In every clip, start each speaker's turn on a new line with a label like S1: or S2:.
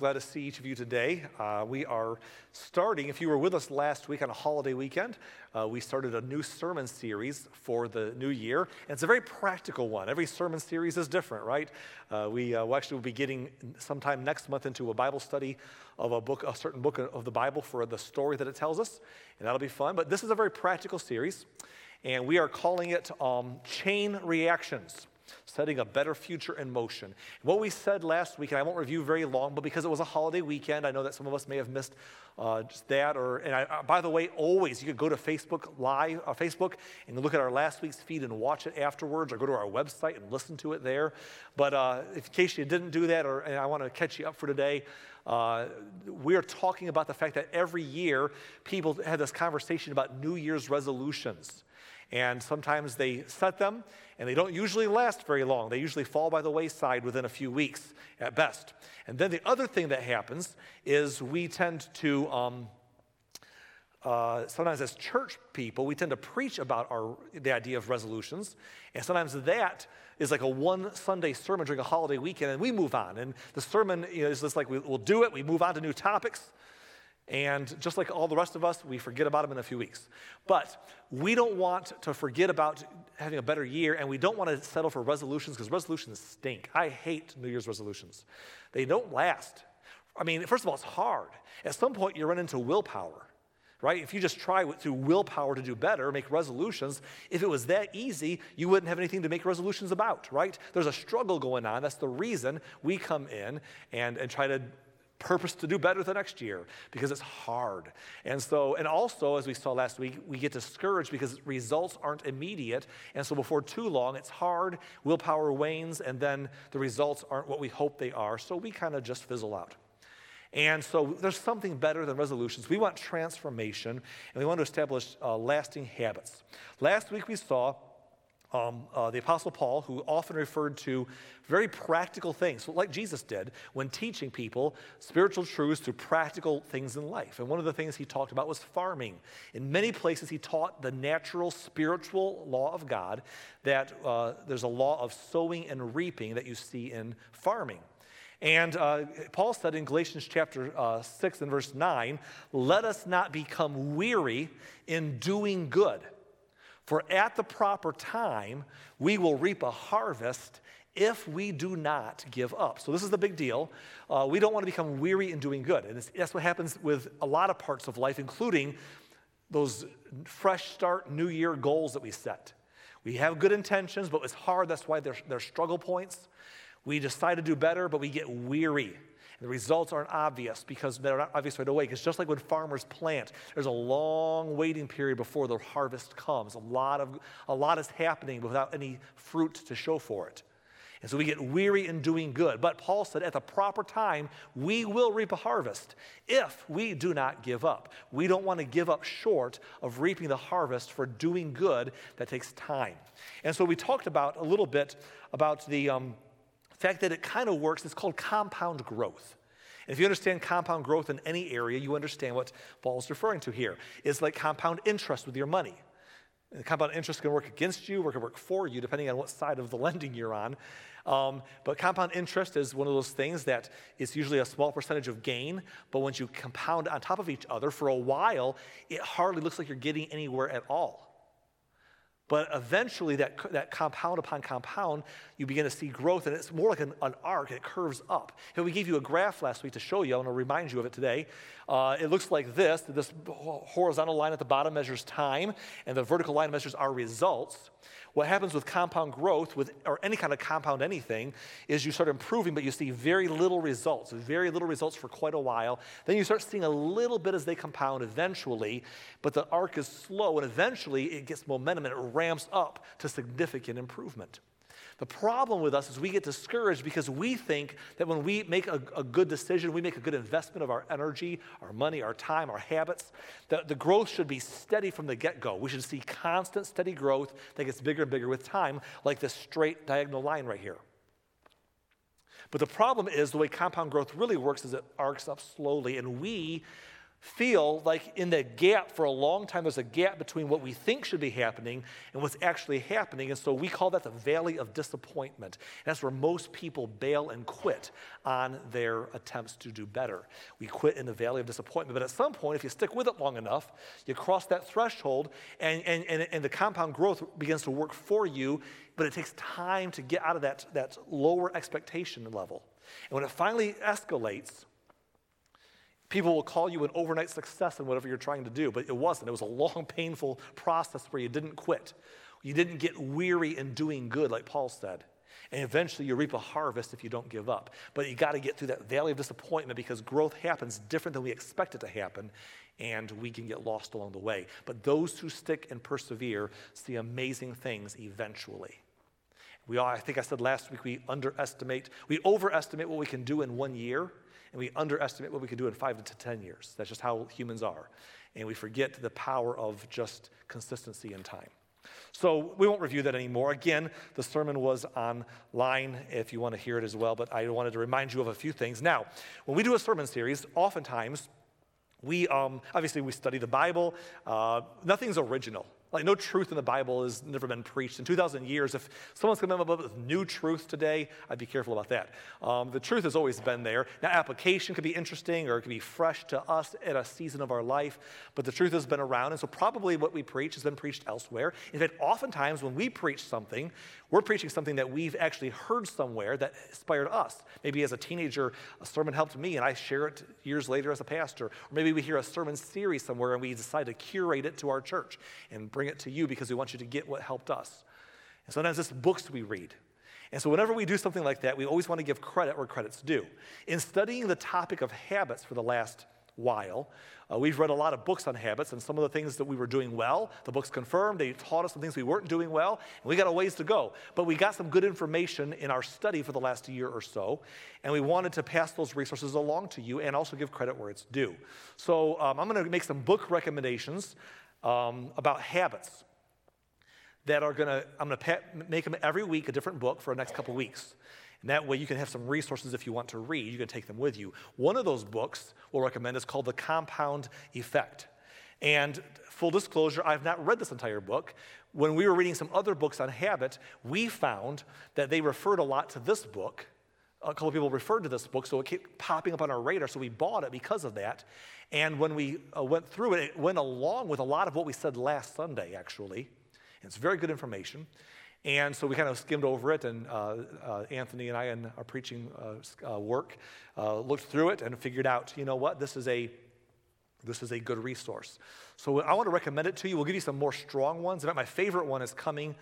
S1: glad to see each of you today. Uh, we are starting, if you were with us last week on a holiday weekend, uh, we started a new sermon series for the new year. And it's a very practical one. Every sermon series is different, right? Uh, we uh, actually will be getting sometime next month into a Bible study of a book, a certain book of the Bible for the story that it tells us. And that'll be fun. But this is a very practical series. And we are calling it um, Chain Reactions setting a better future in motion. What we said last week, and I won't review very long, but because it was a holiday weekend, I know that some of us may have missed uh, just that. Or, and I, uh, by the way, always you could go to Facebook Live, uh, Facebook, and look at our last week's feed and watch it afterwards, or go to our website and listen to it there. But uh, in case you didn't do that, or and I want to catch you up for today. Uh, we're talking about the fact that every year people have this conversation about New Year's resolutions. And sometimes they set them and they don't usually last very long. They usually fall by the wayside within a few weeks at best. And then the other thing that happens is we tend to, um, uh, sometimes as church people, we tend to preach about our, the idea of resolutions. And sometimes that is like a one Sunday sermon during a holiday weekend, and we move on. And the sermon you know, is just like we, we'll do it, we move on to new topics. And just like all the rest of us, we forget about them in a few weeks. But we don't want to forget about having a better year, and we don't want to settle for resolutions because resolutions stink. I hate New Year's resolutions, they don't last. I mean, first of all, it's hard. At some point, you run into willpower, right? If you just try through willpower to do better, make resolutions, if it was that easy, you wouldn't have anything to make resolutions about, right? There's a struggle going on. That's the reason we come in and, and try to purpose to do better the next year because it's hard. And so, and also, as we saw last week, we get discouraged because results aren't immediate. And so, before too long, it's hard, willpower wanes, and then the results aren't what we hope they are. So, we kind of just fizzle out. And so, there's something better than resolutions. We want transformation, and we want to establish uh, lasting habits. Last week, we saw um, uh, the Apostle Paul, who often referred to very practical things, like Jesus did when teaching people spiritual truths through practical things in life. And one of the things he talked about was farming. In many places, he taught the natural spiritual law of God that uh, there's a law of sowing and reaping that you see in farming. And uh, Paul said in Galatians chapter uh, 6 and verse 9, let us not become weary in doing good. For at the proper time, we will reap a harvest if we do not give up. So, this is the big deal. Uh, we don't want to become weary in doing good. And that's what happens with a lot of parts of life, including those fresh start, new year goals that we set. We have good intentions, but it's hard. That's why they're, they're struggle points. We decide to do better, but we get weary. The results aren't obvious because they're not obvious right away. Because just like when farmers plant, there's a long waiting period before the harvest comes. A lot, of, a lot is happening without any fruit to show for it. And so we get weary in doing good. But Paul said at the proper time, we will reap a harvest if we do not give up. We don't want to give up short of reaping the harvest for doing good that takes time. And so we talked about a little bit about the. Um, fact that it kind of works, it's called compound growth. If you understand compound growth in any area, you understand what Paul Paul's referring to here. It's like compound interest with your money. And compound interest can work against you or can work for you, depending on what side of the lending you're on. Um, but compound interest is one of those things that is usually a small percentage of gain, but once you compound on top of each other for a while, it hardly looks like you're getting anywhere at all. But eventually, that, that compound upon compound, you begin to see growth, and it's more like an, an arc, it curves up. And we gave you a graph last week to show you, I want to remind you of it today. Uh, it looks like this this horizontal line at the bottom measures time, and the vertical line measures our results. What happens with compound growth, with, or any kind of compound anything, is you start improving, but you see very little results, very little results for quite a while. Then you start seeing a little bit as they compound eventually, but the arc is slow, and eventually it gets momentum and it ramps up to significant improvement. The problem with us is we get discouraged because we think that when we make a, a, good decision, we make a good investment of our energy, our money, our time, our habits, that the growth should be steady from the get go. We should see constant, steady growth that gets bigger and bigger with time, like this straight diagonal line right here. But the problem is the way compound growth really works is it arcs up slowly, and we feel like in that gap for a long time, there's a gap between what we think should be happening and what's actually happening. And so we call that the valley of disappointment. And that's where most people bail and quit on their attempts to do better. We quit in the valley of disappointment. But at some point, if you stick with it long enough, you cross that threshold and, and, and, and the compound growth begins to work for you. But it takes time to get out of that, that lower expectation level. And when it finally escalates, People will call you an overnight success in whatever you're trying to do, but it wasn't. It was a long, painful process where you didn't quit. You didn't get weary in doing good, like Paul said. And eventually you reap a harvest if you don't give up. But you got to get through that valley of disappointment because growth happens different than we expect it to happen, and we can get lost along the way. But those who stick and persevere see amazing things eventually. We all, I think I said last week, we underestimate, we overestimate what we can do in one year and we underestimate what we can do in five to 10 years. That's just how humans are. And we forget the power of just consistency in time. So we won't review that anymore. Again, the sermon was online if you want to hear it as well, but I wanted to remind you of a few things. Now, when we do a sermon series, oftentimes we um, obviously we study the Bible. Uh, nothing's original. Like, no truth in the Bible has never been preached. In 2,000 years, if someone's coming up with new truth today, I'd be careful about that. Um, the truth has always been there. Now, application could be interesting or it could be fresh to us at a season of our life, but the truth has been around. And so, probably what we preach has been preached elsewhere. In fact, oftentimes when we preach something, we're preaching something that we've actually heard somewhere that inspired us. Maybe as a teenager, a sermon helped me, and I share it years later as a pastor. Or maybe we hear a sermon series somewhere and we decide to curate it to our church and bring it to you because we want you to get what helped us. And sometimes it's books we read. And so, whenever we do something like that, we always want to give credit where credit's due. In studying the topic of habits for the last while. Uh, we've read a lot of books on habits, and some of the things that we were doing well, the books confirmed. They taught us some things we weren't doing well, and we got a ways to go. But we got some good information in our study for the last year or so, and we wanted to pass those resources along to you and also give credit where it's due. So um, I'm going to make some book recommendations um, about habits that are going to, I'm going to make them every week a different book for the next couple weeks. And that way you can have some resources if you want to read. You can take them with you. One of those books we'll recommend is called The Compound Effect. And full disclosure, I've not read this entire book. When we were reading some other books on habit, we found that they referred a lot to this book. A couple of people referred to this book, so it kept popping up on our radar, so we bought it because of that. And when we uh, went through it, it went along with a lot of what we said last Sunday, actually. It's very good information. And so we kind of skimmed over it, and uh, uh, Anthony and I, in our preaching uh, uh work, uh, looked through it and figured out, you know what, this is a this is a good resource. So I want to recommend it to you. We'll give you some more strong ones. In fact, my favorite one is coming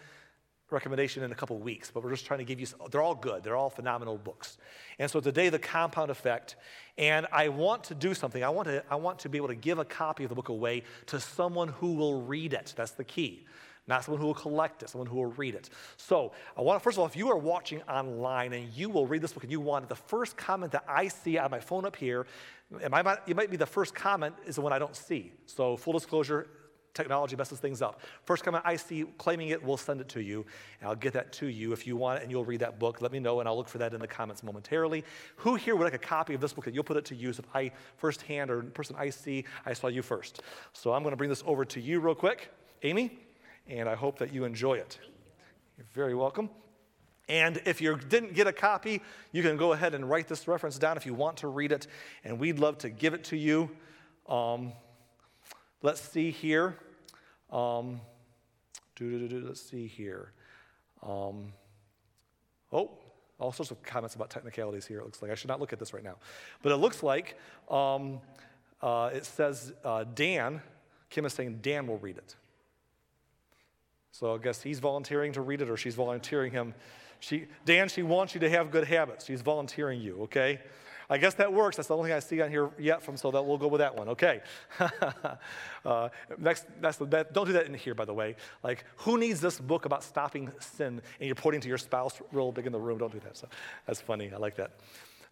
S1: recommendation in a couple weeks, but we're just trying to give you, they're all good. They're all phenomenal books. And so today, the compound effect, and I want to do something. I want to, I want to be able to give a copy of the book away to someone who will read it. That's the key not someone who will collect it, someone who will read it. So, I want to, first of all, if you are watching online and you will read this book and you want it, the first comment that I see on my phone up here, it might, it might be the first comment is the one I don't see. So, full disclosure, technology messes things up. First comment I see claiming it, we'll send it to you, and I'll get that to you if you want it, and you'll read that book. Let me know, and I'll look for that in the comments momentarily. Who here would like a copy of this book that you'll put it to use if I firsthand or person I see, I saw you first. So I'm going to bring this over to you real quick. Amy? and I hope that you enjoy it. You're very welcome. And if you didn't get a copy, you can go ahead and write this reference down if you want to read it, and we'd love to give it to you. Um, let's see here. Um, let's see here. Um, oh, all sorts of comments about technicalities here. It looks like I should not look at this right now, but it looks like um, uh, it says uh, Dan. Kim is saying Dan will read it. So I guess he's volunteering to read it or she's volunteering him. She, Dan, she wants you to have good habits. She's volunteering you, okay? I guess that works. That's the only thing I see on here yet from, so that we'll go with that one, okay? uh, next, that's the, don't do that in here, by the way. Like, who needs this book about stopping sin and you're pointing to your spouse real big in the room? Don't do that. So that's funny. I like that.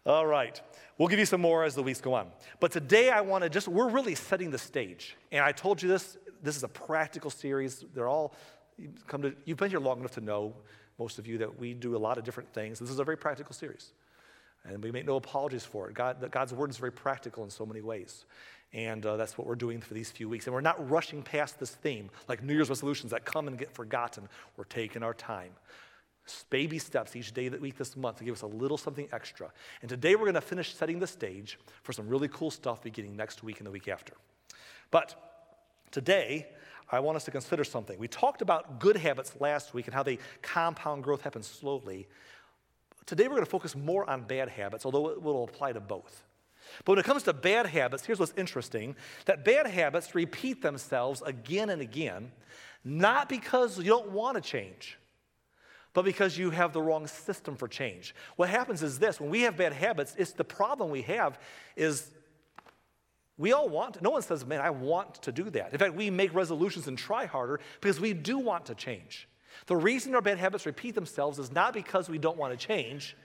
S1: All right. We'll give you some more as the weeks go on. But today I want to just, we're really setting the stage. And I told you this, this is a practical series. They're all come to, you've been here long enough to know, most of you, that we do a lot of different things. This is a very practical series. And we make no apologies for it. God, God's word is very practical in so many ways. And uh, that's what we're doing for these few weeks. And we're not rushing past this theme like New Year's resolutions that come and get forgotten. We're taking our time. Baby steps each day that week this month to give us a little something extra. And today we're going to finish setting the stage for some really cool stuff beginning next week and the week after. But today, I want us to consider something. We talked about good habits last week and how they compound growth happens slowly. Today we're going to focus more on bad habits, although it will apply to both. But when it comes to bad habits, here's what's interesting that bad habits repeat themselves again and again, not because you don't want to change, but because you have the wrong system for change. What happens is this when we have bad habits, it's the problem we have is we all want, no one says, man, I want to do that. In fact, we make resolutions and try harder because we do want to change. The reason our bad habits repeat themselves is not because we don't want to change,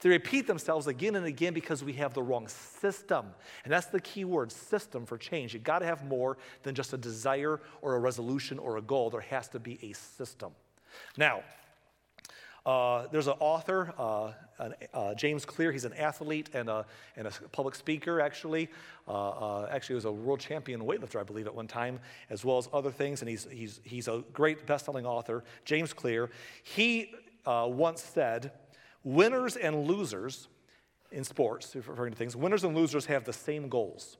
S1: they repeat themselves again and again because we have the wrong system. And that's the key word system for change. You've got to have more than just a desire or a resolution or a goal. There has to be a system. Now, uh, there's an author, uh, uh, James Clear. He's an athlete and a, and a public speaker, actually. Uh, uh, actually, was a world champion weightlifter, I believe, at one time, as well as other things. And he's, he's, he's a great best selling author, James Clear. He uh, once said, Winners and losers in sports, referring to things, winners and losers have the same goals,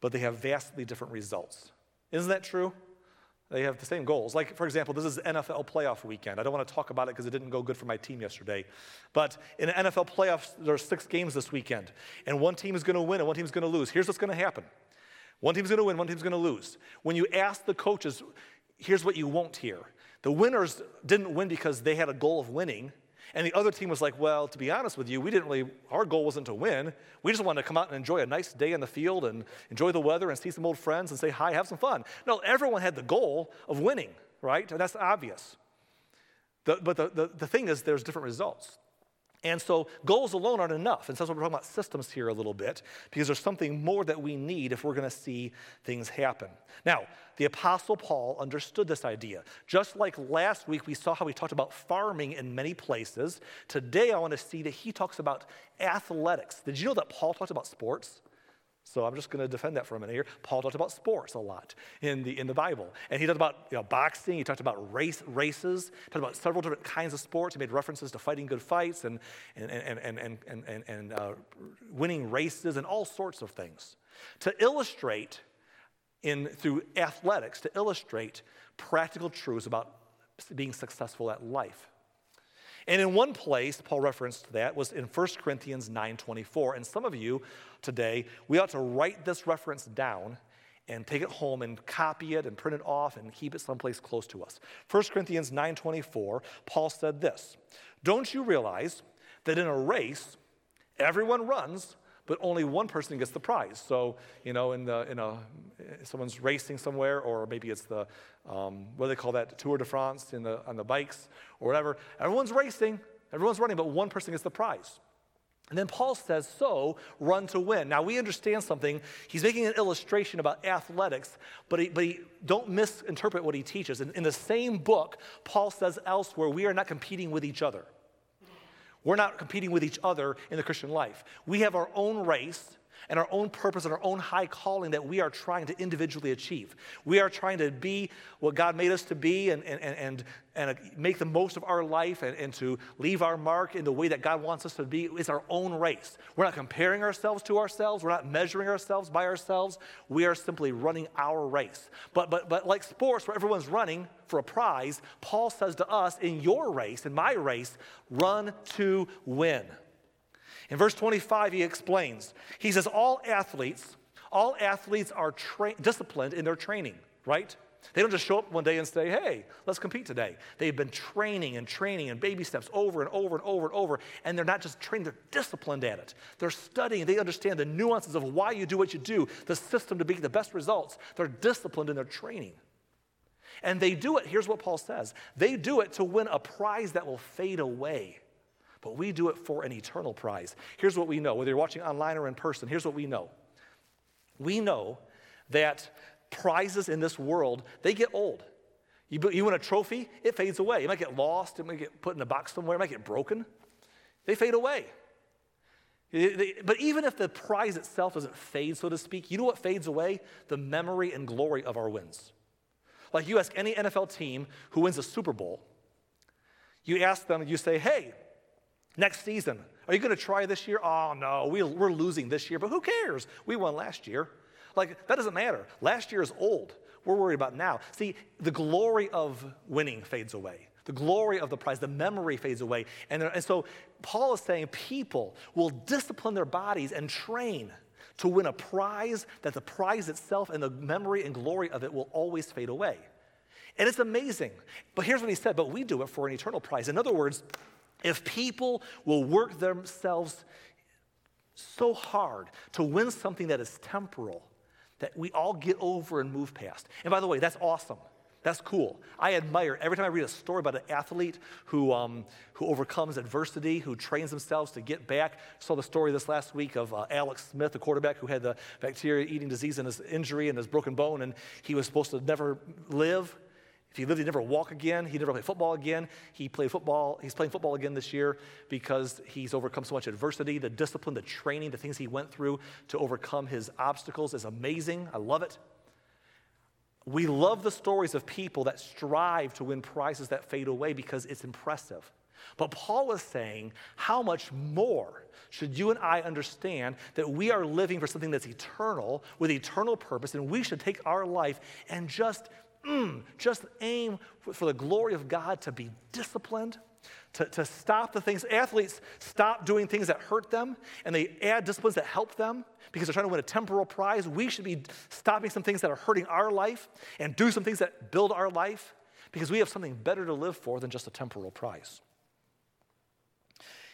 S1: but they have vastly different results. Isn't that true? They have the same goals. Like, for example, this is NFL playoff weekend. I don't want to talk about it because it didn't go good for my team yesterday. But in the NFL playoffs, there are six games this weekend, and one team is going to win and one team is going to lose. Here's what's going to happen one team's going to win, one team's going to lose. When you ask the coaches, here's what you won't hear the winners didn't win because they had a goal of winning. And the other team was like, well, to be honest with you, we didn't really, our goal wasn't to win. We just wanted to come out and enjoy a nice day in the field and enjoy the weather and see some old friends and say hi, have some fun. No, everyone had the goal of winning, right? And that's obvious. The, but the, the, the thing is, there's different results. And so goals alone aren't enough. And so that's what we're talking about systems here a little bit because there's something more that we need if we're going to see things happen. Now, the Apostle Paul understood this idea. Just like last week, we saw how he talked about farming in many places. Today, I want to see that he talks about athletics. Did you know that Paul talked about sports? So I'm just going to defend that for a minute here. Paul talked about sports a lot in the, in the Bible. And he talked about you know, boxing, he talked about race, races, talked about several different kinds of sports. He made references to fighting good fights and, and, and, and, and, and, and, and uh, winning races and all sorts of things. To illustrate in, through athletics, to illustrate practical truths about being successful at life. And in one place, Paul referenced that was in 1 Corinthians 9:24. And some of you today, we ought to write this reference down and take it home and copy it and print it off and keep it someplace close to us. 1 Corinthians 9:24, Paul said this: "Don't you realize that in a race everyone runs, but only one person gets the prize. So, you know, in, the, in a, someone's racing somewhere, or maybe it's the, um, what do they call that, Tour de France in the, on the bikes or whatever. Everyone's racing, everyone's running, but one person gets the prize. And then Paul says, so run to win. Now we understand something. He's making an illustration about athletics, but, he, but he, don't misinterpret what he teaches. In, in the same book, Paul says elsewhere, we are not competing with each other. We're not competing with each other in the Christian life. We have our own race and our own purpose and our own high calling that we are trying to individually achieve. We are trying to be what God made us to be and, and, and, and uh, make the most of our life and, and to leave our mark in the way that God wants us to be. It's our own race. We're not comparing ourselves to ourselves, we're not measuring ourselves by ourselves. We are simply running our race. But, but, but like sports, where everyone's running for a prize, Paul says to us, in your race, in my race, run to win. In verse 25, he explains, he says, All athletes, all athletes are tra- disciplined in their training, right? They don't just show up one day and say, hey, let's compete today. They've been training and training and baby steps over and over and over and over. And they're not just trained, they're disciplined at it. They're studying, they understand the nuances of why you do what you do, the system to be the best results. They're disciplined in their training. And they do it, here's what Paul says they do it to win a prize that will fade away but we do it for an eternal prize. Here's what we know whether you're watching online or in person, here's what we know. We know that prizes in this world, they get old. You, you win a trophy, it fades away. It might get lost, it might get put in a box somewhere, it might get broken. They fade away. But even if the prize itself doesn't fade, so to speak, you know what fades away? The memory and glory of our wins. Like you ask any NFL team who wins a Super Bowl, you ask them, you say, hey, next season, are you going to try this year? Oh, no, we, we're losing this year, but who cares? We won last year. Like, that doesn't matter. Last year is old. We're worried about now. See, the glory of winning fades away. The glory of the prize, the memory fades away. And, and so Paul is saying people will discipline their bodies and train to win a prize that the prize itself and the memory and glory of it will always fade away. And it's amazing. But here's what he said, but we do it for an eternal prize. In other words, if people will work themselves so hard to win something that is temporal, that we all get over and move past. And by the way, that's awesome. That's cool. I admire every time I read a story about an athlete who, um, who overcomes adversity, who trains themselves to get back. Saw the story this last week of uh, Alex Smith, the quarterback who had the bacteria eating disease in his injury and his broken bone, and he was supposed to never live. If he lived, he'd never walk again. He'd never play football again. He played football. He's playing football again this year because he's overcome so much adversity. The discipline, the training, the things he went through to overcome his obstacles is amazing. I love it. We love the stories of people that strive to win prizes that fade away because it's impressive. But Paul is saying, how much more should you and I understand that we are living for something that's eternal with eternal purpose, and we should take our life and just mm, just aim for the glory of God to be disciplined, to, to stop the things. Athletes stop doing things that hurt them and they add disciplines that help them because they're trying to win a temporal prize. We should be stopping some things that are hurting our life and do some things that build our life because we have something better to live for than just a temporal prize.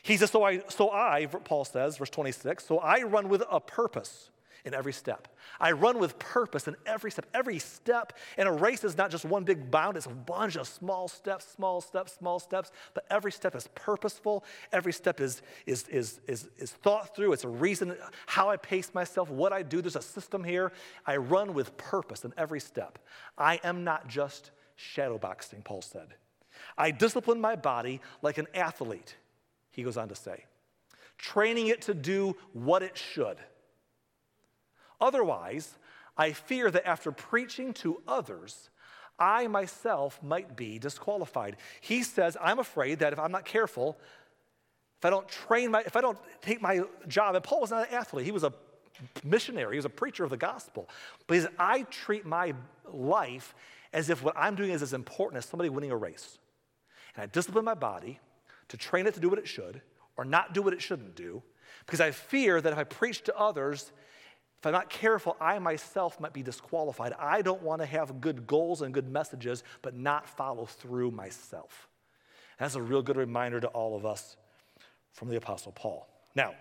S1: He says, so I, so I, Paul says, verse 26, so I run with a purpose in every step. I run with purpose in every step. Every step in a race is not just one big bound, it's a bunch of small steps, small steps, small steps, but every step is purposeful. Every step is, is, is, is, is thought through. It's a reason how I pace myself, what I do. There's a system here. I run with purpose in every step. I am not just shadowboxing, Paul said. I discipline my body like an athlete, he goes on to say, training it to do what it should. Otherwise, I fear that after preaching to others, I myself might be disqualified. He says, I'm afraid that if I'm not careful, if I don't train my, if I don't take my job, and Paul was not an athlete, he was a missionary, he was a preacher of the gospel. But he says, I treat my life as if what I'm doing is as important as somebody winning a race. And I discipline my body to train it to do what it should or not do what it shouldn't do because I fear that if I preach to others, if I'm not careful, I myself might be disqualified. I don't want to have good goals and good messages, but not follow through myself. that's a real good reminder to all of us from the Apostle Paul. Now,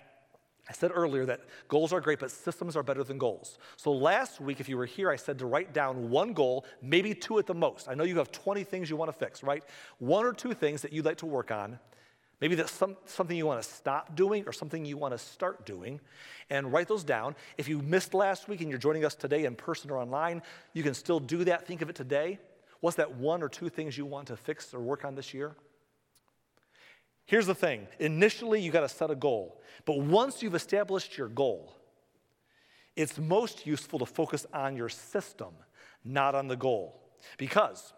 S1: I said earlier that goals are great, but systems are better than goals. So last week, if you were here, I said to write down one goal, maybe two at the most. I know you have 20 things you want to fix, right? One or two things that you'd like to work on, Maybe that's some, something you want to stop doing or something you want to start doing, and write those down. If you missed last week and you're joining us today in person or online, you can still do that. Think of it today. What's that one or two things you want to fix or work on this year? Here's the thing initially, you got to set a goal, but once you've established your goal, it's most useful to focus on your system, not on the goal. Because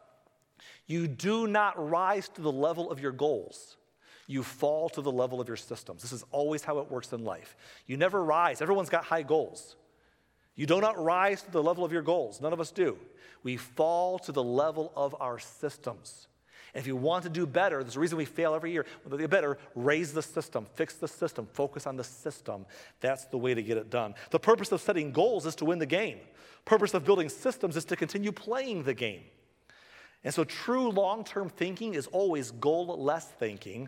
S1: you do not rise to the level of your goals you fall to the level of your systems. This is always how it works in life. You never rise. Everyone's got high goals. You do not rise to the level of your goals. None of us do. We fall to the level of our systems. And if you want to do better, there's a reason we fail every year. Well, do better, raise the system, fix the system, focus on the system. That's the way to get it done. The purpose of setting goals is to win the game. Purpose of building systems is to continue playing the game. And so true long-term thinking is always goal-less thinking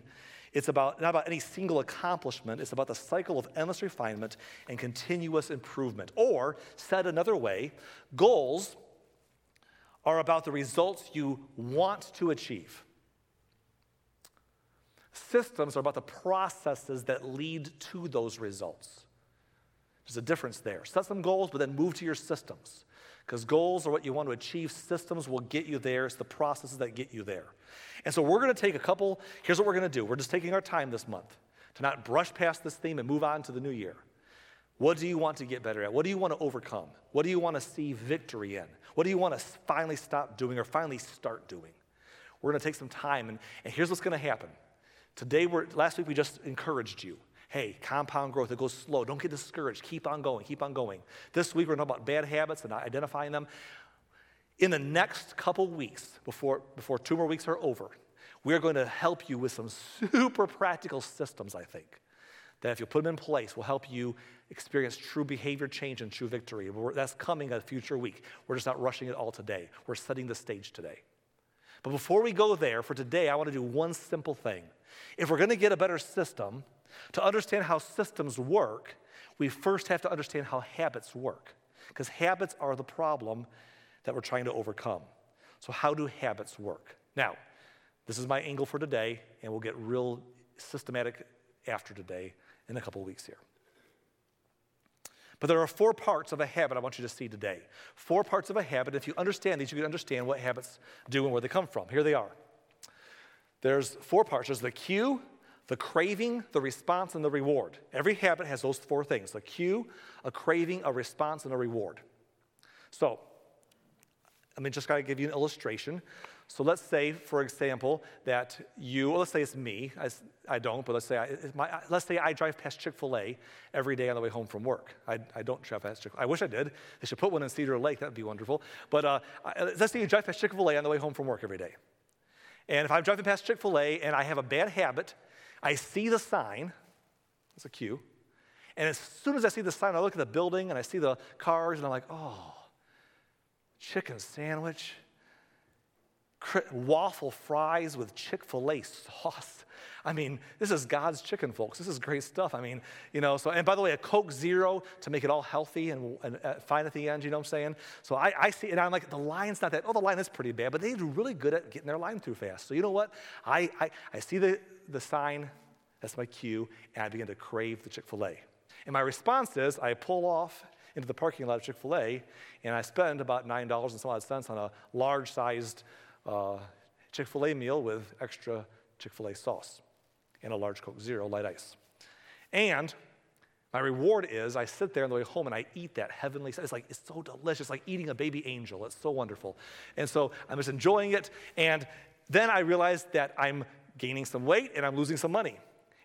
S1: it's about not about any single accomplishment, it's about the cycle of endless refinement and continuous improvement. Or, said another way, goals are about the results you want to achieve. Systems are about the processes that lead to those results. There's a difference there. Set some goals, but then move to your systems. Because goals are what you want to achieve, systems will get you there. It's the processes that get you there. And so we're going to take a couple, here's what we're going to do. We're just taking our time this month. to not brush past this theme and move on to the new year. What do you want to get better at? What do you want to overcome? What do you want to see victory in? What do you want to finally stop doing or finally start doing? We're going to take some time, and, and here's what's going to happen. Today, we're, last week, we just encouraged you. Hey, compound growth, it goes slow. Don't get discouraged. Keep on going, keep on going. This week, we're going to talk about bad habits and identifying them. In the next couple weeks, before, before two more weeks are over, we're going to help you with some super practical systems, I think, that if you put them in place, will help you experience true behavior change and true victory. That's coming a future week. We're just not rushing it all today. We're setting the stage today. But before we go there, for today, I want to do one simple thing. If we're going to get a better system, to understand how systems work, we first have to understand how habits work. Because habits are the problem that we're trying to overcome. So, how do habits work? Now, this is my angle for today, and we'll get real systematic after today in a couple of weeks here. But there are four parts of a habit I want you to see today. Four parts of a habit. If you understand these, you can understand what habits do and where they come from. Here they are. There's four parts there's the cue, the craving, the response, and the reward. Every habit has those four things a cue, a craving, a response, and a reward. So, I mean, just got to give you an illustration. So let's say, for example, that you, well, let's say it's me. I, I don't, but let's say I, my, let's say I drive past Chick Fil A every day on the way home from work. I, I don't drive past Chick. I wish I did. They should put one in Cedar Lake. That'd be wonderful. But uh, let's say you drive past Chick Fil A on the way home from work every day. And if I'm driving past Chick Fil A and I have a bad habit, I see the sign. It's a cue. And as soon as I see the sign, I look at the building and I see the cars, and I'm like, oh, chicken sandwich waffle fries with Chick fil A sauce. I mean, this is God's chicken, folks. This is great stuff. I mean, you know, so, and by the way, a Coke Zero to make it all healthy and, and uh, fine at the end, you know what I'm saying? So I, I see, and I'm like, the line's not that, oh, the line is pretty bad, but they do really good at getting their line through fast. So you know what? I, I, I see the, the sign, that's my cue, and I begin to crave the Chick fil A. And my response is, I pull off into the parking lot of Chick fil A, and I spend about $9 and some odd cents on a large sized uh, Chick fil A meal with extra Chick fil A sauce and a large Coke Zero light ice. And my reward is I sit there on the way home and I eat that heavenly. It's like, it's so delicious, like eating a baby angel. It's so wonderful. And so I'm just enjoying it. And then I realize that I'm gaining some weight and I'm losing some money.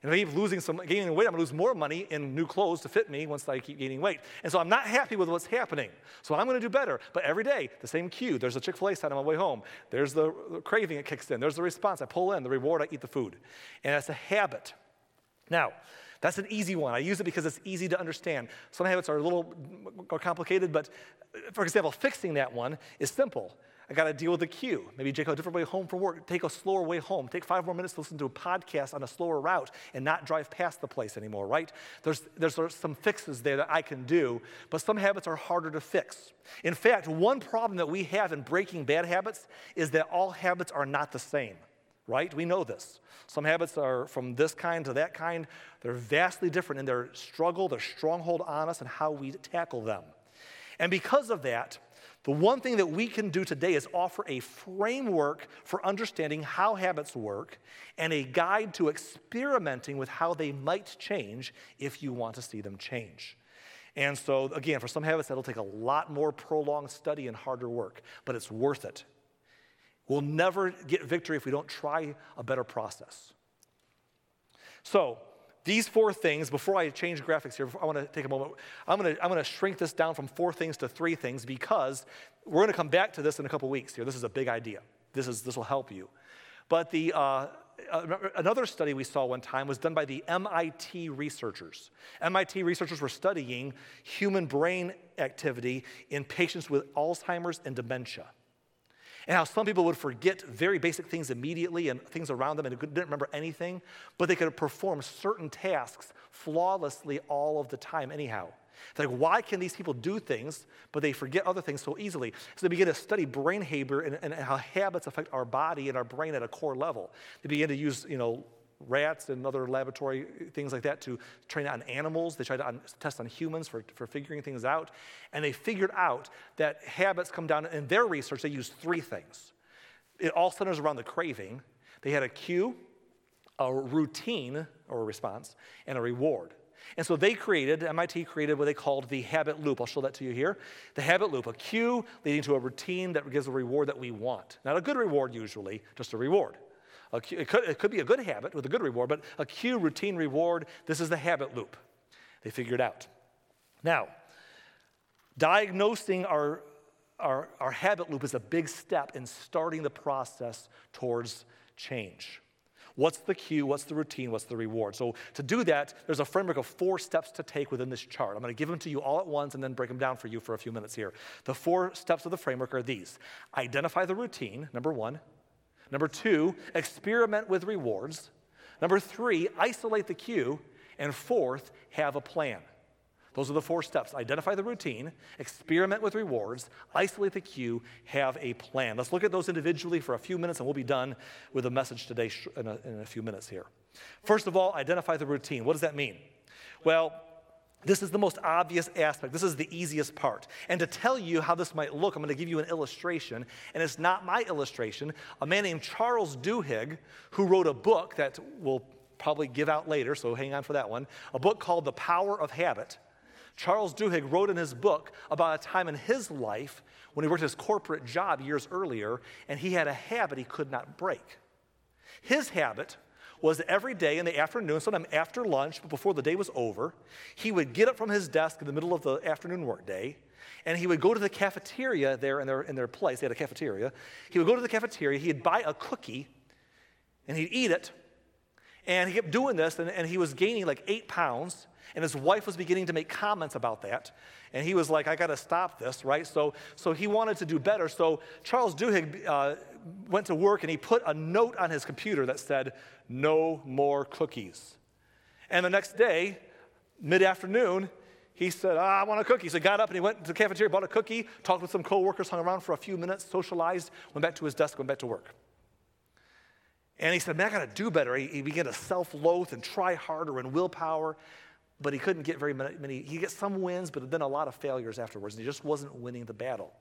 S1: And if I keep losing some, gaining weight, I'm gonna lose more money in new clothes to fit me once I keep gaining weight. And so I'm not happy with what's happening. So I'm gonna do better. But every day, the same cue. There's a Chick fil A sign on my way home. There's the craving, it kicks in. There's the response. I pull in, the reward, I eat the food. And that's a habit. Now, that's an easy one. I use it because it's easy to understand. Some habits are a little more complicated, but for example, fixing that one is simple. I got to deal with the cue. Maybe take a different way home from work. Take a slower way home. Take five more minutes to listen to a podcast on a slower route and not drive past the place anymore, right? There's, there's some fixes there that I can do, but some habits are harder to fix. In fact, one problem that we have in breaking bad habits is that all habits are not the same, right? We know this. Some habits are from this kind to that kind. They're vastly different in their struggle, their stronghold on us, and how we tackle them. And because of that, the one thing that we can do today is offer a framework for understanding how habits work and a guide to experimenting with how they might change if you want to see them change. And so, again, for some habits, that'll take a lot more prolonged study and harder work, but it's worth it. We'll never get victory if we don't try a better process. So, these four things, before I change graphics here, I want to take a moment. I'm going to, I'm going to shrink this down from four things to three things because we're going to come back to this in a couple weeks here. This is a big idea. This, is, this will help you. But the, uh, another study we saw one time was done by the MIT researchers. MIT researchers were studying human brain activity in patients with Alzheimer's and dementia and how some people would forget very basic things immediately and things around them and didn't remember anything, but they could perform certain tasks flawlessly all of the time, anyhow. It's like, why can these people do things, but they forget other things so easily? So they begin to study brain behavior and, and how habits affect our body and our brain at a core level. They begin to use, you know, rats and other laboratory things like that to train on animals. They tried to on, test on humans for, for figuring things out. And they figured out that habits come down, in their research, they used three things. It all centers around the craving. They had a cue, a routine or a response, and a reward. And so they created, MIT created what they called the habit loop. I'll show that to you here. The habit loop, a cue leading to a routine that gives a reward that we want. Not a good reward, usually, just a reward. Cue, it, could, it could be a good habit with a good reward, but a cue, routine, reward, this is the habit loop. They figured out. Now, diagnosing our, our, our habit loop is a big step in starting the process towards change. What's the cue? What's the routine? What's the reward? So, to do that, there's a framework of four steps to take within this chart. I'm going to give them to you all at once and then break them down for you for a few minutes here. The four steps of the framework are these identify the routine, number one. Number two, experiment with rewards. Number three, isolate the cue. And fourth, have a plan. Those are the four steps identify the routine, experiment with rewards, isolate the cue, have a plan. Let's look at those individually for a few minutes and we'll be done with the message today in a, in a few minutes here. First of all, identify the routine. What does that mean? Well, this is the most obvious aspect. This is the easiest part. And to tell you how this might look, I'm going to give you an illustration. And it's not my illustration. A man named Charles Duhigg, who wrote a book that we'll probably give out later, so hang on for that one, a book called The Power of Habit. Charles Duhigg wrote in his book about a time in his life when he worked his corporate job years earlier and he had a habit he could not break. His habit was every day in the afternoon, sometime after lunch, but before the day was over, he would get up from his desk in the middle of the afternoon workday and he would go to the cafeteria there in their, in their place. They had a cafeteria. He would go to the cafeteria, he'd buy a cookie, and he'd eat it. And he kept doing this, and, and he was gaining like eight pounds. And his wife was beginning to make comments about that. And he was like, I got to stop this, right? So, so he wanted to do better. So Charles Duhigg uh, went to work and he put a note on his computer that said, No more cookies. And the next day, mid afternoon, he said, oh, I want a cookie. So he got up and he went to the cafeteria, bought a cookie, talked with some coworkers, hung around for a few minutes, socialized, went back to his desk, went back to work. And he said, Man, I got to do better. He, he began to self loathe and try harder and willpower but he couldn't get very many. He gets some wins, but then a lot of failures afterwards. And he just wasn't winning the battle.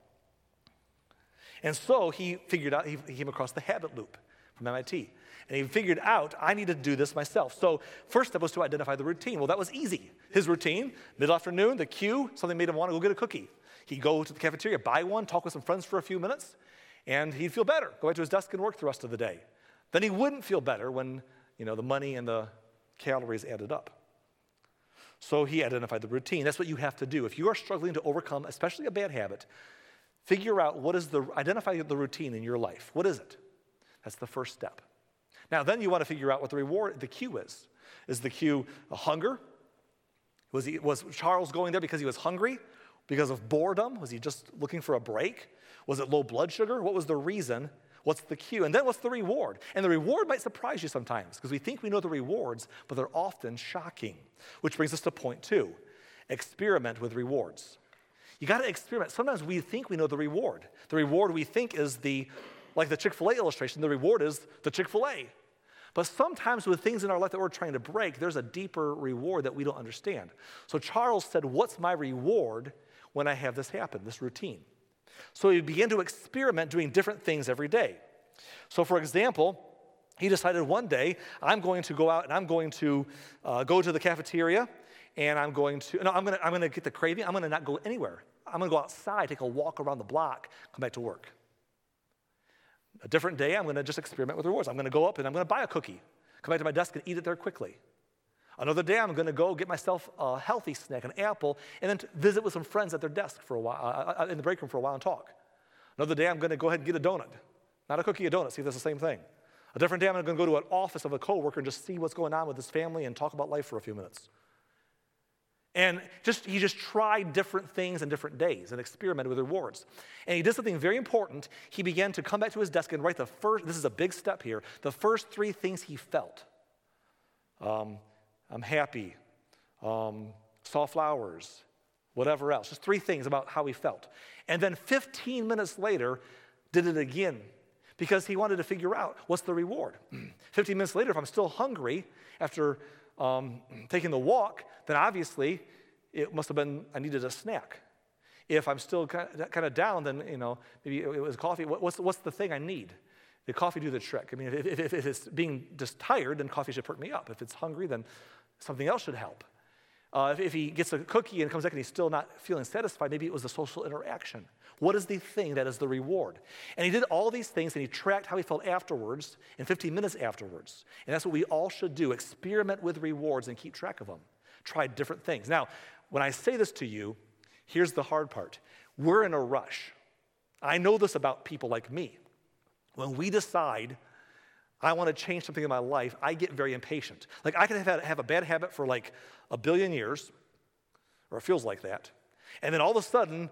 S1: And so he figured out, he came across the habit loop from MIT. And he figured out, I need to do this myself. So, first step was to identify the routine. Well, that was easy. His routine, mid afternoon, the cue, something made him want to go get a cookie. He'd go to the cafeteria, buy one, talk with some friends for a few minutes, and he'd feel better. Go back to his desk and work the rest of the day. Then he wouldn't feel better when, you know, the money and the calories added up. So he identified the routine. That's what you have to do. If you are struggling to overcome, especially a bad habit, figure out what is the, identify the routine in your life. What is it? That's the first step. Now, then you want to figure out what the reward, the cue is. Is the cue a hunger? Was, he, was Charles going there because he was hungry? Because of boredom? Was he just looking for a break? Was it low blood sugar? What was the reason What's the cue? And then what's the reward? And the reward might surprise you sometimes because we think we know the rewards, but they're often shocking. Which brings us to point two experiment with rewards. You got to experiment. Sometimes we think we know the reward. The reward we think is the, like the Chick fil A illustration, the reward is the Chick fil A. But sometimes with things in our life that we're trying to break, there's a deeper reward that we don't understand. So Charles said, What's my reward when I have this happen, this routine? So he began to experiment doing different things every day. So, for example, he decided one day, I'm going to go out and I'm going to uh, go to the cafeteria and I'm going to, no, I'm going to, I'm going to get the craving. I'm going to not go anywhere. I'm going to go outside, take a walk around the block, come back to work. A different day, I'm going to just experiment with rewards. I'm going to go up and I'm going to buy a cookie, come back to my desk and eat it there quickly. Another day, I'm going to go get myself a healthy snack, an apple, and then visit with some friends at their desk for a while, uh, uh, in the break room for a while and talk. Another day, I'm going to go ahead and get a donut. Not a cookie, a donut, see that's the same thing. A different day, I'm going to go to an office of a coworker and just see what's going on with his family and talk about life for a few minutes. And just he just tried different things in different days and experimented with rewards. And he did something very important. He began to come back to his desk and write the first, this is a big step here, the first three things he felt. Um, I'm happy, um, saw flowers, whatever else. Just three things about how he felt. And then 15 minutes later, did it again because he wanted to figure out what's the reward. 15 minutes later, if I'm still hungry after um, taking the walk, then obviously it must have been I needed a snack. If I'm still kind of down, then you know maybe it was coffee. What's what's the thing I need? The coffee do the trick. I mean, if, if, if it's being just tired, then coffee should perk me up. If it's hungry, then something else should help. Uh, if, if, he gets a cookie and comes back and he's still not feeling satisfied, maybe it was the social interaction. What is the thing that is the reward? And he did all these things and he tracked how he felt afterwards in 15 minutes afterwards. And that's what we all should do experiment with rewards and keep track of them. Try different things. Now, when I say this to you, here's the hard part we're in a rush. I know this about people like me. When we decide, I want to change something in my life, I get very impatient. Like, I can have, have a bad habit for like a billion years, or it feels like that. And then all of a sudden,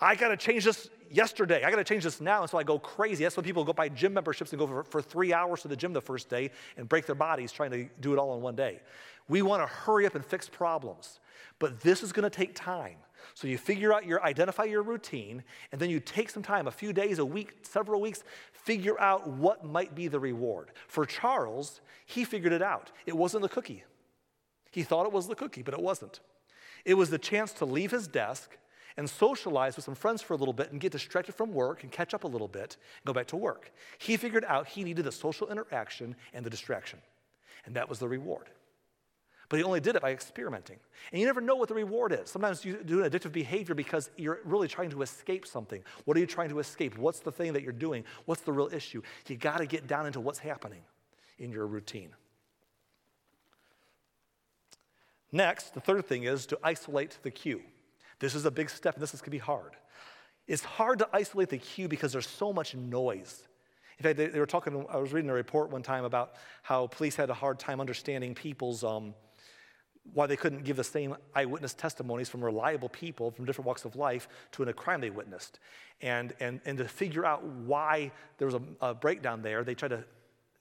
S1: I got to change this yesterday. I got to change this now. And so I go crazy. That's when people go buy gym memberships and go for, for three hours to the gym the first day and break their bodies trying to do it all in one day. We want to hurry up and fix problems. But this is going to take time. So you figure out your identify your routine, and then you take some time, a few days, a week, several weeks, figure out what might be the reward. For Charles, he figured it out. It wasn't the cookie. He thought it was the cookie, but it wasn't. It was the chance to leave his desk and socialize with some friends for a little bit and get distracted from work and catch up a little bit and go back to work. He figured out he needed the social interaction and the distraction, and that was the reward. But he only did it by experimenting. And you never know what the reward is. Sometimes you do an addictive behavior because you're really trying to escape something. What are you trying to escape? What's the thing that you're doing? What's the real issue? You got to get down into what's happening in your routine. Next, the third thing is to isolate the cue. This is a big step, and this is to be hard. It's hard to isolate the cue because there's so much noise. In fact, they, they, were talking, I was reading a report one time about how police had a hard time understanding people's um, why they couldn't give the same eyewitness testimonies from reliable people from different walks of life to in a crime they witnessed. And, and, and to figure out why there was a, a breakdown there, they tried to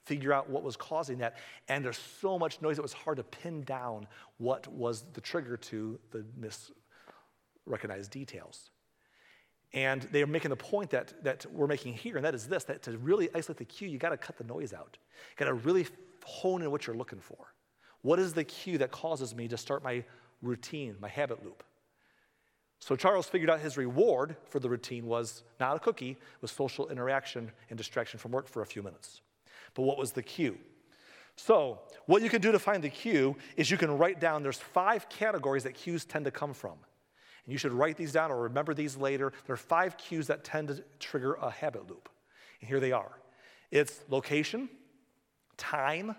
S1: figure out what was causing that. And there's so much noise, it was hard to pin down what was the trigger to the misrecognized details. And they are making the point that, that we're making here, and that is this that to really isolate the cue, you got to cut the noise out. You got to really hone in what you're looking for. What is the cue that causes me to start my routine, my habit loop? So Charles figured out his reward for the routine was not a cookie, was social interaction and distraction from work for a few minutes. But what was the cue? So, what you can do to find the cue is you can write down there's five categories that cues tend to come from. And you should write these down or remember these later. There are five cues that tend to trigger a habit loop. And here they are. It's location, time,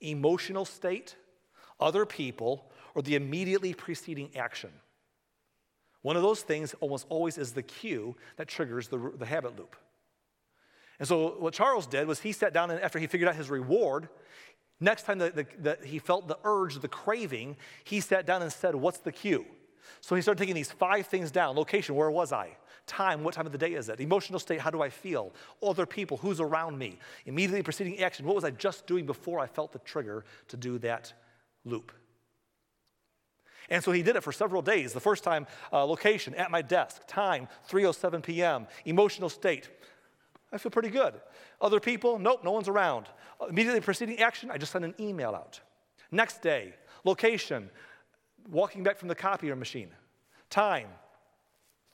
S1: emotional state, other people, or the immediately preceding action. One of those things almost always is the cue that triggers the, the habit loop. And so, what Charles did was he sat down and after he figured out his reward, next time that, that he felt the urge, the craving, he sat down and said, What's the cue? So he started taking these five things down location, where was I? Time, what time of the day is it? Emotional state, how do I feel? Other people, who's around me? Immediately preceding action, what was I just doing before I felt the trigger to do that loop? And so he did it for several days. The first time, uh, location, at my desk, time, 3.07 p.m., emotional state, I feel pretty good. Other people, nope, no one's around. Immediately preceding action, I just sent an email out. Next day, location, walking back from the copier machine. Time,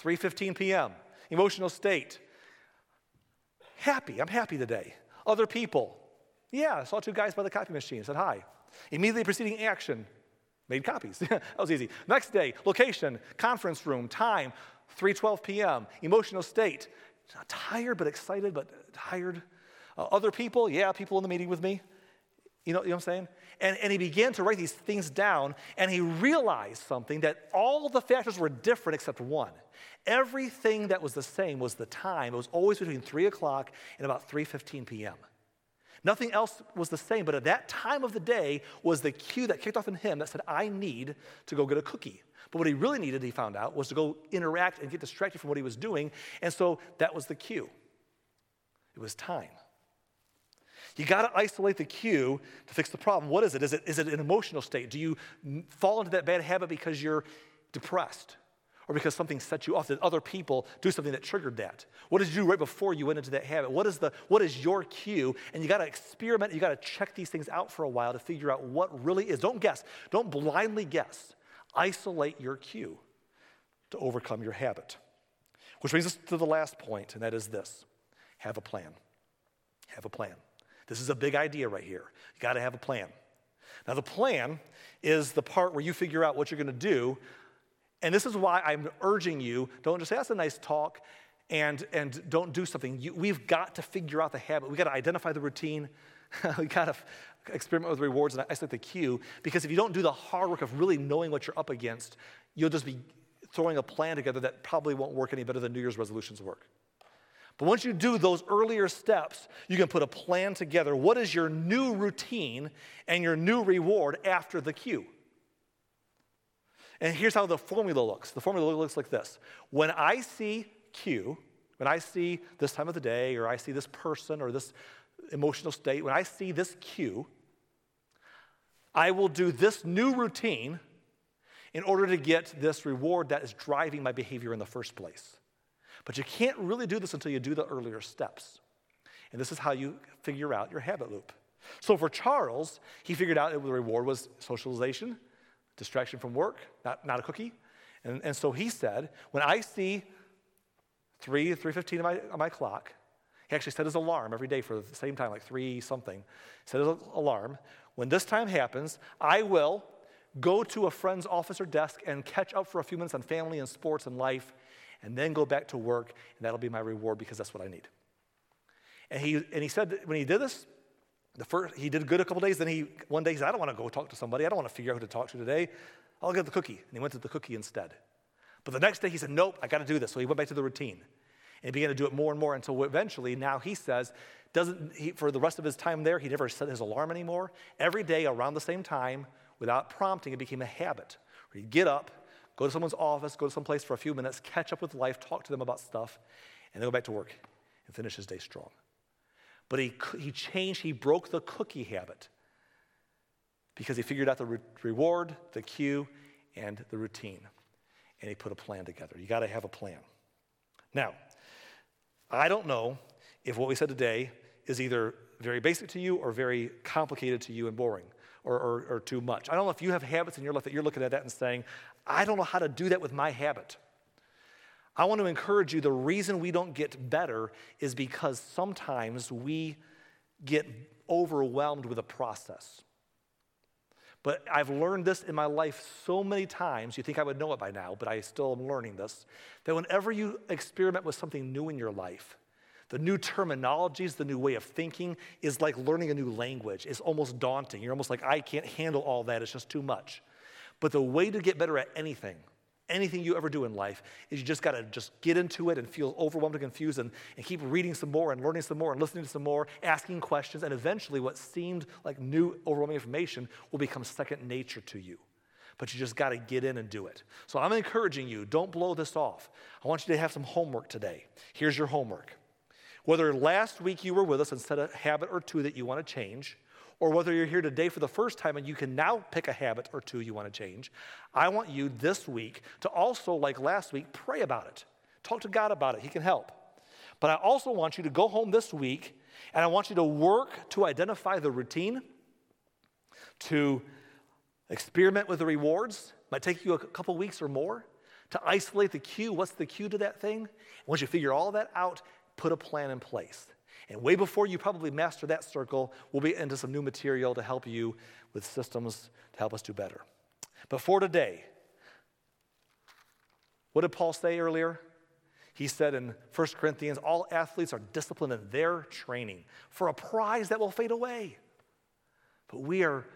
S1: 3:15 p.m. Emotional state. Happy. I'm happy today. Other people. Yeah, I saw two guys by the copy machine. Said hi. Immediately preceding action. Made copies. that was easy. Next day, location, conference room, time, 3:12 p.m. Emotional state. Not tired, but excited, but tired. Uh, other people, yeah, people in the meeting with me. You know, you know what I'm saying? And, and he began to write these things down, and he realized something that all the factors were different except one. Everything that was the same was the time. It was always between 3 o'clock and about 3.15 p.m. Nothing else was the same, but at that time of the day was the cue that kicked off in him that said, I need to go get a cookie. But what he really needed, he found out, was to go interact and get distracted from what he was doing. And so that was the cue. It was time. You got to isolate the cue to fix the problem. What is it? Is, it? is it an emotional state? Do you fall into that bad habit because you're depressed? Or because something set you off? Did other people do something that triggered that? What did you do right before you went into that habit? What is, the, what is your cue? And you got to experiment, you got to check these things out for a while to figure out what really is. Don't guess, don't blindly guess. Isolate your cue to overcome your habit. Which brings us to the last point, and that is this have a plan. Have a plan. This is a big idea right here. You got to have a plan. Now, the plan is the part where you figure out what you're going to do. And this is why I'm urging you don't just say, that's a nice talk, and, and don't do something. You, we've got to figure out the habit. We've got to identify the routine. we got to experiment with rewards and isolate the cue. Because if you don't do the hard work of really knowing what you're up against, you'll just be throwing a plan together that probably won't work any better than New Year's resolutions work. But once you do those earlier steps, you can put a plan together. What is your new routine and your new reward after the cue? And here's how the formula looks the formula looks like this When I see cue, when I see this time of the day, or I see this person, or this emotional state, when I see this cue, I will do this new routine in order to get this reward that is driving my behavior in the first place. But you can't really do this until you do the earlier steps. And this is how you figure out your habit loop. So for Charles, he figured out the reward was socialization, distraction from work, not, not a cookie. And, and so he said, when I see 3, 3.15 on my, on my clock, he actually set his alarm every day for the same time, like 3 something. Set his alarm. When this time happens, I will go to a friend's office or desk and catch up for a few minutes on family and sports and life and then go back to work, and that'll be my reward because that's what I need. And he, and he said when he did this, the first, he did good a couple days. Then he, one day, he said, I don't want to go talk to somebody. I don't want to figure out who to talk to today. I'll get the cookie. And he went to the cookie instead. But the next day, he said, Nope, I got to do this. So he went back to the routine. And he began to do it more and more until eventually, now he says, doesn't he, for the rest of his time there, he never set his alarm anymore. Every day around the same time, without prompting, it became a habit. He'd get up, go to someone's office, go to some place for a few minutes, catch up with life, talk to them about stuff, and then go back to work and finish his day strong. But he, he changed, he broke the cookie habit because he figured out the re- reward, the cue, and the routine. And he put a plan together. You got to have a plan. Now, I don't know if what we said today is either very basic to you or very complicated to you and boring or, or, or too much. I don't know if you have habits in your life that you're looking at that and saying, I don't know how to do that with my habit. I want to encourage you the reason we don't get better is because sometimes we get overwhelmed with a process. But I've learned this in my life so many times, you think I would know it by now, but I still am learning this, that whenever you experiment with something new in your life, the new terminologies, the new way of thinking is like learning a new language. It's almost daunting. You're almost like, I can't handle all that, it's just too much. But the way to get better at anything, anything you ever do in life, is you just got to just get into it and feel overwhelmed and confused and, and keep reading some more and learning some more and listening to some more, asking questions, and eventually what seemed like new, overwhelming information will become second nature to you. But you just got to get in and do it. So I'm encouraging you, don't blow this off. I want you to have some homework today. Here's your homework. Whether last week you were with us and set a habit or two that you want to change, or whether you're here today for the first time and you can now pick a habit or two you want to change, I want you this week to also, like last week, pray about it. Talk to God about it. He can help. But I also want you to go home this week and I want you to work to identify the routine, to experiment with the rewards. Might take you a couple weeks or more to isolate the cue. What's the cue to that thing? Once you figure all that out, put a plan in place. And way before you probably master that circle, we'll be into some new material to help you with systems to help us do better. But for today, what did Paul say earlier? He said in 1 Corinthians, all athletes are disciplined in their training for a prize that will fade away. But we are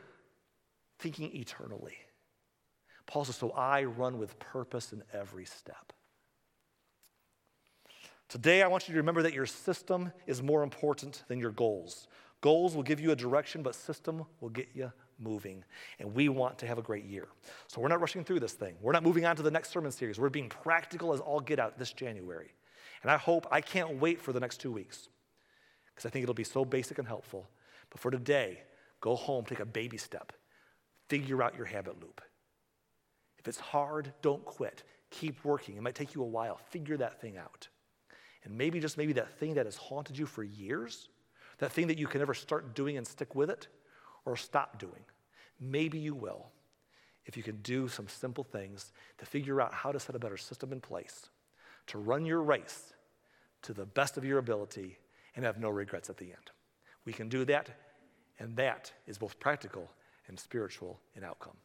S1: thinking eternally. Paul says, So I run with purpose in every step. Today, I want you to remember that your system is more important than your goals. Goals will give you a direction, but system will get you moving. And we want to have a great year. So we're not rushing through this thing. We're not moving on to the next sermon series. We're being practical as all get out this January. And I hope, I can't wait for the next two weeks because I think it'll be so basic and helpful. But for today, go home, take a baby step, figure out your habit loop. If it's hard, don't quit. Keep working. It might take you a while. Figure that thing out. And maybe, just maybe, that thing that has haunted you for years, that thing that you can never start doing and stick with it or stop doing, maybe you will if you can do some simple things to figure out how to set a better system in place, to run your race to the best of your ability and have no regrets at the end. We can do that, and that is both practical and spiritual in outcome.